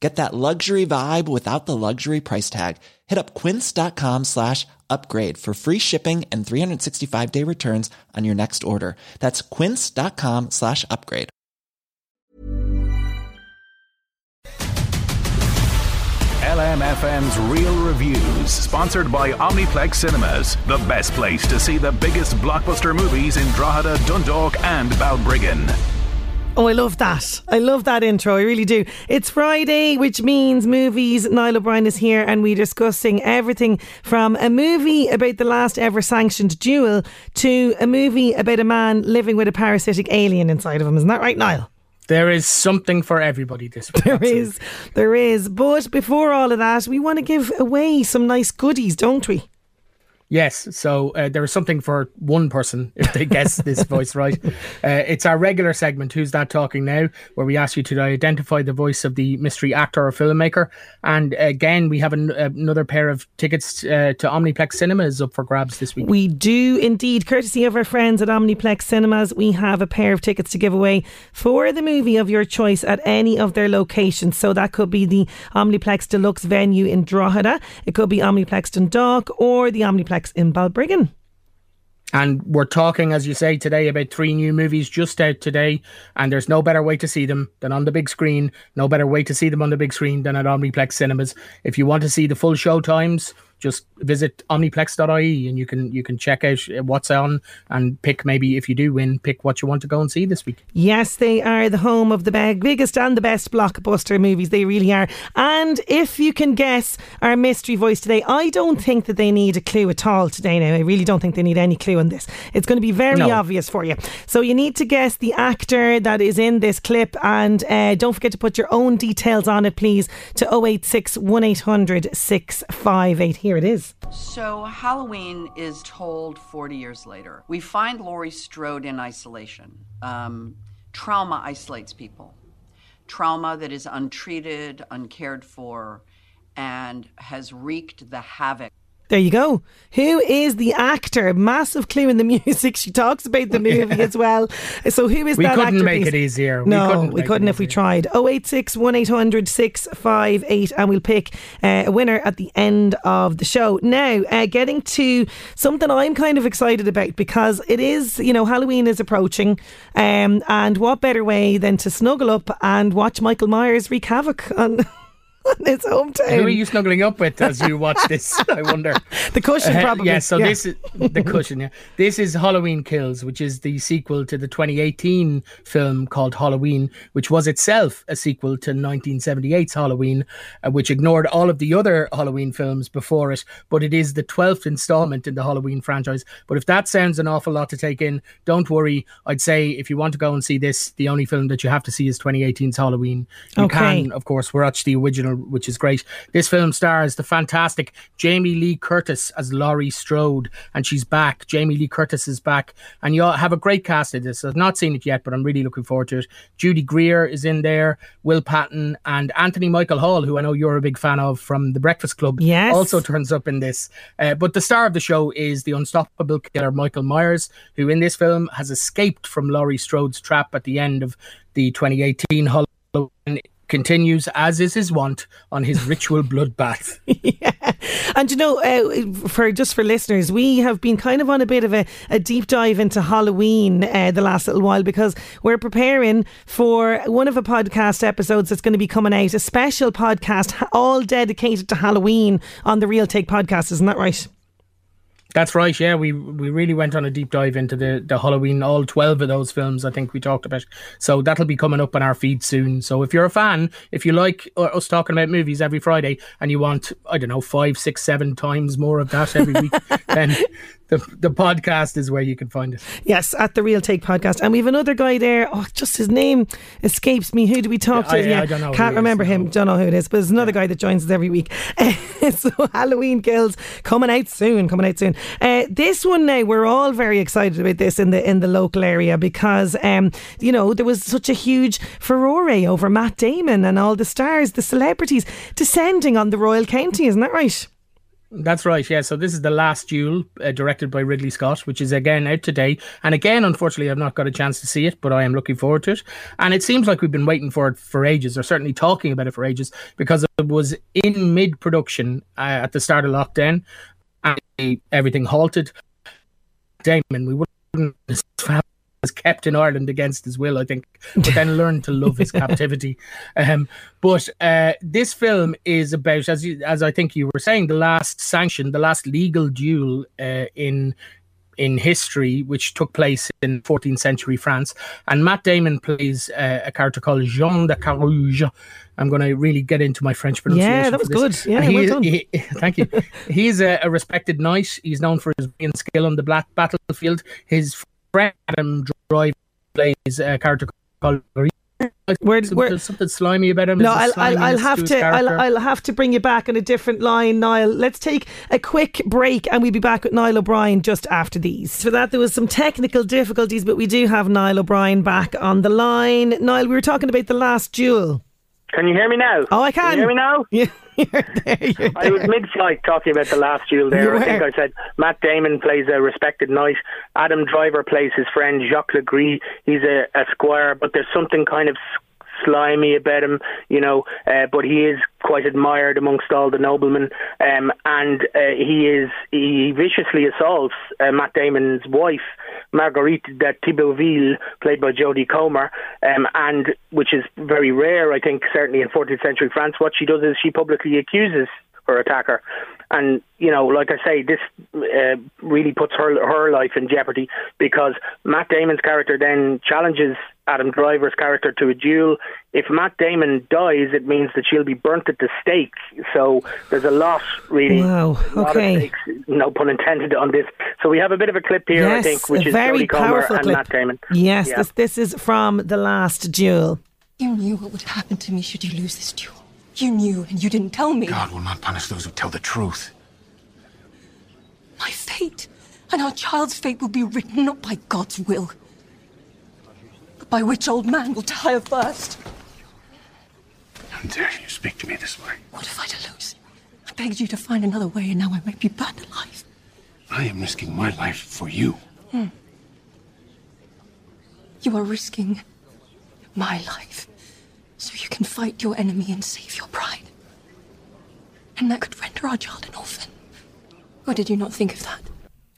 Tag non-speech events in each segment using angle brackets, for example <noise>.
Get that luxury vibe without the luxury price tag. Hit up quince.com slash upgrade for free shipping and 365 day returns on your next order. That's quince.com slash upgrade. LMFM's Real Reviews, sponsored by Omniplex Cinemas, the best place to see the biggest blockbuster movies in Drogheda, Dundalk, and Balbriggan. Oh, I love that. I love that intro. I really do. It's Friday, which means movies. Niall O'Brien is here and we're discussing everything from a movie about the last ever sanctioned duel to a movie about a man living with a parasitic alien inside of him. Isn't that right, Niall? There is something for everybody this week. There is, There is. But before all of that, we want to give away some nice goodies, don't we? Yes, so uh, there is something for one person if they guess this <laughs> voice right. Uh, it's our regular segment, Who's That Talking Now, where we ask you to identify the voice of the mystery actor or filmmaker. And again, we have an, another pair of tickets uh, to Omniplex Cinemas up for grabs this week. We do indeed, courtesy of our friends at Omniplex Cinemas, we have a pair of tickets to give away for the movie of your choice at any of their locations. So that could be the Omniplex Deluxe venue in Drogheda, it could be Omniplex Dundalk, or the Omniplex in Balbriggan. And we're talking, as you say, today about three new movies just out today. And there's no better way to see them than on the big screen. No better way to see them on the big screen than at Omniplex Cinemas. If you want to see the full show times, just visit omniplex.ie and you can you can check out what's on and pick maybe if you do win pick what you want to go and see this week. Yes they are the home of the biggest and the best blockbuster movies. They really are. And if you can guess our mystery voice today I don't think that they need a clue at all today now. I really don't think they need any clue on this. It's going to be very no. obvious for you. So you need to guess the actor that is in this clip and uh, don't forget to put your own details on it please to 086 1800 658 here it is. So, Halloween is told 40 years later. We find Laurie Strode in isolation. Um, trauma isolates people. Trauma that is untreated, uncared for, and has wreaked the havoc there you go. Who is the actor? Massive clue in the <laughs> music. She talks about the movie as well. So who is that actor? we that couldn't actor? make it easier. No, we couldn't, we couldn't if we tried. 086 1800 658 and we'll pick uh, a winner at the end of the show. Now, uh, getting to something I'm kind of excited about because it is, you know, Halloween is approaching um, and what better way than to snuggle up and watch Michael Myers wreak havoc on <laughs> his hometown. Who are you snuggling up with as you watch this? I <laughs> wonder. the cushion, uh, probably. Uh, yeah, so yeah. this is the <laughs> cushion. Yeah, this is Halloween Kills, which is the sequel to the 2018 film called Halloween, which was itself a sequel to 1978's Halloween, uh, which ignored all of the other Halloween films before it. But it is the 12th installment in the Halloween franchise. But if that sounds an awful lot to take in, don't worry. I'd say if you want to go and see this, the only film that you have to see is 2018's Halloween. You okay. can, of course, watch the original which is great. This film stars the fantastic Jamie Lee Curtis as Laurie Strode, and she's back. Jamie Lee Curtis is back, and you have a great cast in this. I've not seen it yet, but I'm really looking forward to it. Judy Greer is in there, Will Patton, and Anthony Michael Hall, who I know you're a big fan of from The Breakfast Club, yes. also turns up in this. Uh, but the star of the show is the unstoppable killer Michael Myers, who in this film has escaped from Laurie Strode's trap at the end of the 2018 Halloween continues, as is his wont, on his ritual bloodbath. <laughs> yeah. And you know, uh, for just for listeners, we have been kind of on a bit of a, a deep dive into Halloween uh, the last little while because we're preparing for one of the podcast episodes that's going to be coming out, a special podcast all dedicated to Halloween on the Real Take podcast. Isn't that right? That's right. Yeah, we we really went on a deep dive into the the Halloween, all twelve of those films. I think we talked about. So that'll be coming up on our feed soon. So if you're a fan, if you like us talking about movies every Friday, and you want I don't know five, six, seven times more of that every week, <laughs> then the the podcast is where you can find it. Yes, at the Real Take podcast, and we have another guy there. Oh, just his name escapes me. Who do we talk Yeah, to? I- I don't know can't he is, remember him. no. Don't know who it is, but there's another guy that joins us every week. <laughs> so Halloween Kills coming out soon. Coming out soon. Uh, this one now, we're all very excited about this in the in the local area because um, you know there was such a huge furore over Matt Damon and all the stars, the celebrities descending on the royal county. Isn't that right? That's right, yeah. So this is the last duel, uh, directed by Ridley Scott, which is again out today. And again, unfortunately, I've not got a chance to see it, but I am looking forward to it. And it seems like we've been waiting for it for ages, or certainly talking about it for ages, because it was in mid-production uh, at the start of lockdown, and everything halted. Damon, we wouldn't have was kept in Ireland against his will, I think, but then learned to love his <laughs> captivity. Um, but uh, this film is about, as you, as I think you were saying, the last sanction, the last legal duel uh, in in history, which took place in 14th century France. And Matt Damon plays uh, a character called Jean de Carouge. I'm going to really get into my French pronunciation. Yeah, that was good. Yeah, well is- done. he- thank you. <laughs> He's a, a respected knight. He's known for his skill on the black battlefield. His friend Adam Driver plays a character called Where, something, where, something slimy about him. No, There's a I'll, I'll, I'll have his to I'll. I'll have to bring you back on a different line, Niall. Let's take a quick break and we'll be back with Niall O'Brien just after these. For that, there was some technical difficulties, but we do have Niall O'Brien back on the line. Niall, we were talking about the last duel. Can you hear me now? Oh, I can. you hear me now? Yeah, you're there. You're I was mid-flight talking about the last duel there. I think. I said Matt Damon plays a respected knight. Adam Driver plays his friend Jacques Legris. He's a, a squire, but there's something kind of slimy about him, you know. Uh, but he is quite admired amongst all the noblemen, um, and uh, he is he viciously assaults uh, Matt Damon's wife. Marguerite de Thibauville, played by Jodie Comer, um, and which is very rare, I think, certainly in 14th century France. What she does is she publicly accuses her attacker, and you know, like I say, this uh, really puts her her life in jeopardy because Matt Damon's character then challenges Adam Driver's character to a duel. If Matt Damon dies, it means that she'll be burnt at the stake. So there's a lot, really. Wow, okay. stakes, no pun intended, on this. So we have a bit of a clip here, I Yes, think, which is very Jodie Comer powerful and clip. Matt Damon. Yes, Yeah. this, this is from the last duel. You knew what would happen to me should you lose this duel. You knew, and you didn't tell me. God will not punish those who tell the truth. My fate and our child's fate will be written not by God's will, but by which old man will tire first. How dare you speak to me this way? What have I to lose? I begged you to find another way, and now I might be burned alive. I am risking my life for you. Hmm. You are risking my life so you can fight your enemy and save your pride. And that could render our child an orphan. Or did you not think of that?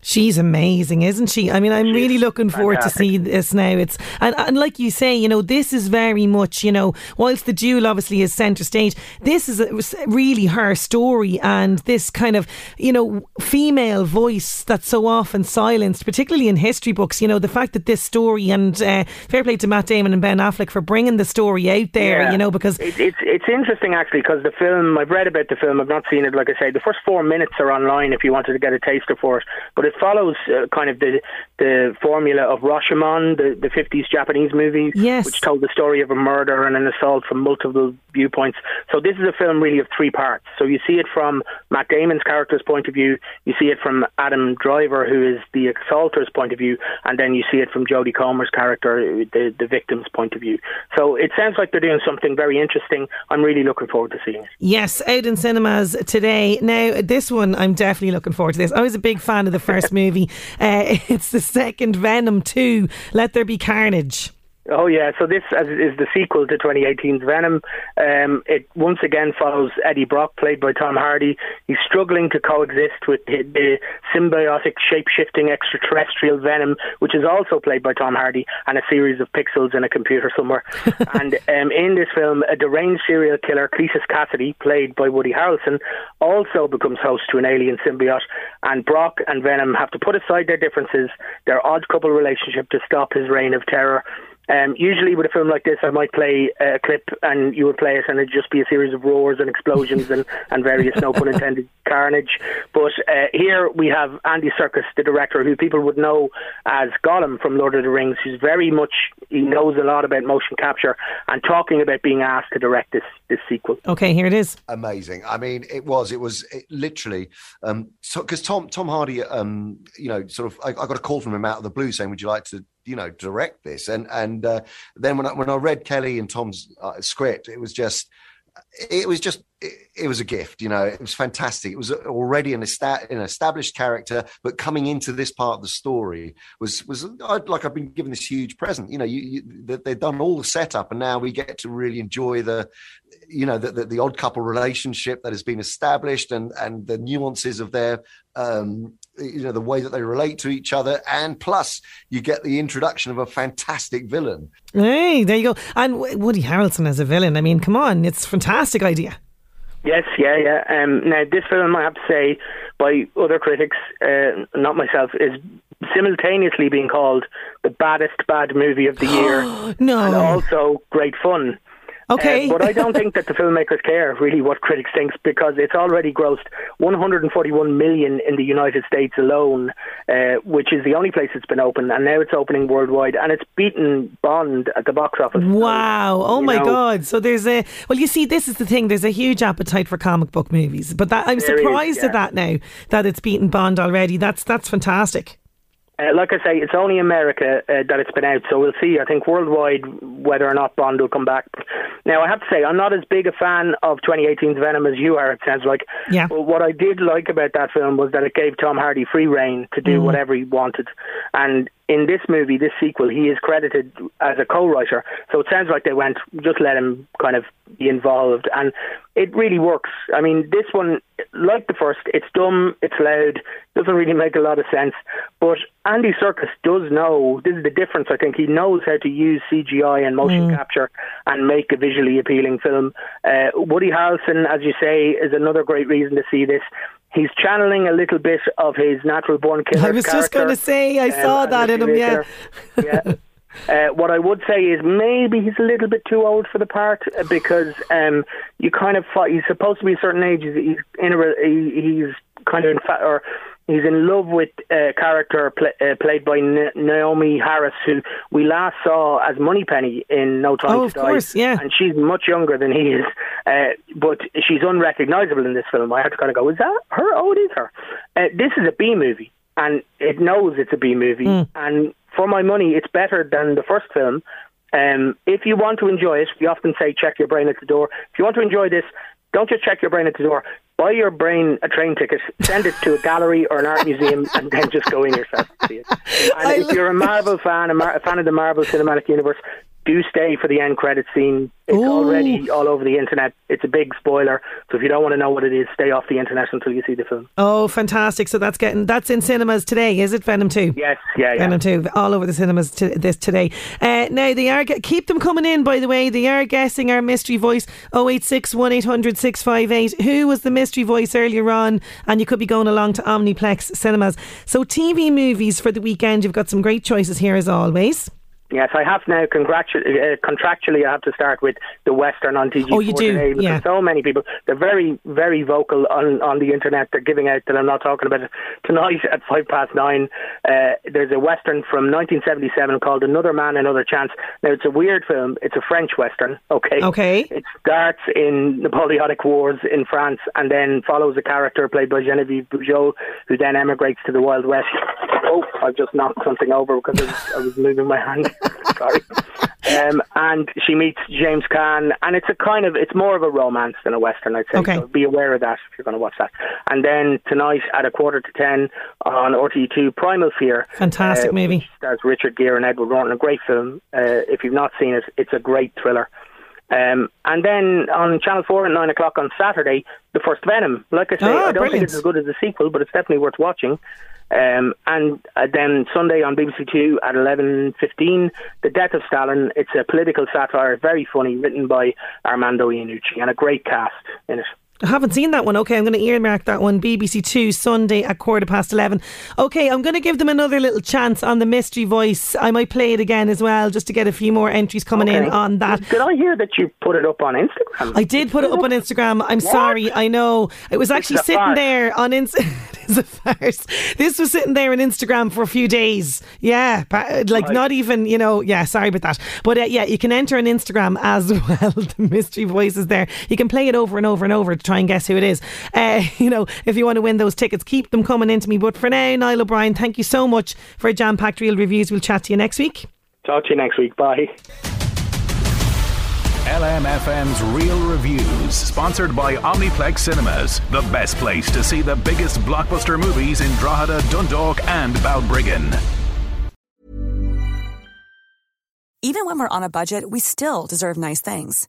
She's amazing, isn't she? I mean, I'm really looking forward to see this now. It's and, and like you say, you know, this is very much, you know, whilst the duel obviously is centre stage, this is a- really her story and this kind of, you know, female voice that's so often silenced, particularly in history books. You know, the fact that this story and uh, fair play to Matt Damon and Ben Affleck for bringing the story out there. Yeah. You know, because It, it's it's interesting actually because the film I've read about the film I've not seen it like I say the first four minutes are online if you wanted to get a taster for it but it follows uh, kind of the the formula of Rashomon the the 50s Japanese movie Yes. which told the story of a murder and an assault from multiple viewpoints so this is a film really of three parts so you see it from Matt Damon's character's point of view you see it from Adam Driver who is the assaulter's point of view and then you see it from Jodie Comer's character the the victim's point of view so it sounds like they're doing something very interesting I'm really looking forward to seeing it Yes, out in cinemas today. Now, this one, I'm definitely looking forward to this. I was a big fan of the first movie. Uh, <laughs> it's the second Venom 2, Let There Be Carnage. Oh yeah, so this is the sequel to 2018's Venom. Um, it once again follows Eddie Brock, played by Tom Hardy. He's struggling to coexist with the symbiotic, shape-shifting extraterrestrial Venom, which is also played by Tom Hardy, and a series of pixels in a computer somewhere. <laughs> and um, in this film, a deranged serial killer, Cletus Kasady, played by Woody Harrelson, also becomes host to an alien symbiote. And Brock and Venom have to put aside their differences, their odd couple relationship, to stop his reign of terror. Um, usually, with a film like this, I might play a clip and you would play it, and it'd just be a series of roars and explosions and, and various, no pun intended, <laughs> carnage. But uh, here we have Andy Serkis, the director, who people would know as Gollum from Lord of the Rings, who's very much, he knows a lot about motion capture and talking about being asked to direct this, this sequel. Okay, here it is. Amazing. I mean, it was, it was it literally, because um, so, Tom, Tom Hardy, um, you know, sort of, I, I got a call from him out of the blue saying, Would you like to you know direct this. And and uh, then when I, when I read Kelly and Tom's uh, script it was just it was just it, it, was a gift you know it was fantastic. It was already an, esta- an established character but coming into this part of the story was was I'd, like i've been given this huge present. You know you, you, they've done all the setup and now we get to really enjoy the you know the, the, the odd couple relationship that has been established and and the nuances of their um you know the way that they relate to each other and plus you get the introduction of a fantastic villain hey there you go and woody harrelson as a villain i mean come on it's a fantastic idea Yes, yeah, yeah. Um, now, this film, I have to say, by other critics, uh, not myself, is simultaneously being called the baddest bad movie of the year. <gasps> no. And also great fun. Okay. Uh, but I don't think that the filmmakers care really what critics think because it's already grossed 141 million in the United States alone, uh, which is the only place it's been open, and now it's opening worldwide, and it's beaten Bond at the box office. Wow! So, oh my know, God! So there's a well, you see, this is the thing. There's a huge appetite for comic book movies, but that, I'm surprised is, yeah. at that now that it's beaten Bond already. That's that's fantastic. Uh, like I say, it's only America uh, that it's been out, so we'll see. I think worldwide whether or not Bond will come back. Now, I have to say, I'm not as big a fan of 2018's Venom as you are. It sounds like. Yeah. But what I did like about that film was that it gave Tom Hardy free reign to do mm. whatever he wanted, and in this movie, this sequel, he is credited as a co-writer. So it sounds like they went, just let him kind of be involved, and it really works. I mean, this one, like the first, it's dumb, it's loud, doesn't really make a lot of sense. But Andy Serkis does know. This is the difference. I think he knows how to use CGI and motion mm. capture and make a visually appealing film. Uh, Woody Harrelson, as you say, is another great reason to see this. He's channeling a little bit of his natural born killer. I was character, just going to say, I saw that in him. Yeah. <laughs> yeah. Uh, what I would say is maybe he's a little bit too old for the part uh, because um, you kind of he's supposed to be a certain age. He's in a he's kind of in fa- or He's in love with a character pl- uh, played by N- Naomie Harris, who we last saw as Moneypenny in No Time oh, to Die. Course, yeah. And she's much younger than he is, uh, but she's unrecognisable in this film. I had to kind of go, is that her? Oh, it is her. Uh, this is a B movie, and it knows it's a B movie. Mm. And for my money, it's better than the first film. Um, if you want to enjoy it, we often say check your brain at the door. If you want to enjoy this, don't just check your brain at the door buy your brain a train ticket, send it to a gallery or an art museum, <laughs> and then just go in yourself to see it. And I if you're a Marvel fan, a, Mar- a fan of the Marvel Cinematic Universe, do stay for the end credit scene. It's Ooh. already all over the internet. It's a big spoiler. So if you don't want to know what it is, stay off the internet until you see the film. Oh, fantastic! So that's getting that's in cinemas today, is it? Venom two. Yes, yeah, yeah. Venom two, all over the cinemas to, this today. Uh, now they are keep them coming in. By the way, they are guessing our mystery voice 086 1800 658. Who was the mystery voice earlier on? And you could be going along to Omniplex cinemas. So TV movies for the weekend. You've got some great choices here as always. Yes, I have now. Congratu- uh, contractually, I have to start with the Western on TG4 oh, you do? today because yeah. so many people they're very, very vocal on on the internet. They're giving out that I'm not talking about it tonight at five past nine. Uh, there's a Western from 1977 called Another Man, Another Chance. Now it's a weird film. It's a French Western. Okay. Okay. It starts in Napoleonic Wars in France and then follows a character played by Genevieve Bujold who then emigrates to the Wild West. Oh, I've just knocked something over because I was, I was moving my hand. Sorry. <laughs> um, and she meets James Caan, and it's a kind of it's more of a romance than a western, I'd say. Okay. So be aware of that if you're going to watch that. And then tonight at a quarter to ten on RTE2, Primal Fear. Fantastic uh, movie. Stars Richard Gere and Edward Norton. A great film. Uh, if you've not seen it, it's a great thriller. Um, and then on Channel 4 at 9 o'clock on Saturday, the first Venom. Like I say, Ah, I don't brilliant. think it's as good as the sequel, but it's definitely worth watching. Um, and uh, then Sunday on BBC Two at eleven fifteen, The Death of Stalin. It's a political satire, very funny, written by Armando Iannucci, and a great cast in it. I haven't seen that one. Okay, I'm going to earmark that one. BBC Two Sunday at quarter past eleven. Okay, I'm going to give them another little chance on the mystery voice. I might play it again as well, just to get a few more entries coming in on that. Did I hear that you put it up on Instagram? I did put it up on Instagram. I'm sorry. I know it was actually sitting farce. there on Insta. <laughs> it is a farce. This was sitting there on Instagram for a few days. Yeah, like not even you know. Yeah, sorry about that. But uh, yeah, you can enter on Instagram as <laughs> well. the mystery voice is there. You can play it over and over and over to try and guess who it is. Uh, <laughs> you know, if you want to win those tickets, keep them coming into me. But for now, Niall O'Brien, thank you so much for jam packed real reviews. We'll chat to you next week. Talk to you next week. Bye. LMFM's Real Reviews, sponsored by Omniplex Cinemas, the best place to see the biggest blockbuster movies in Drogheda, Dundalk, and Balbriggan. Even when we're on a budget, we still deserve nice things.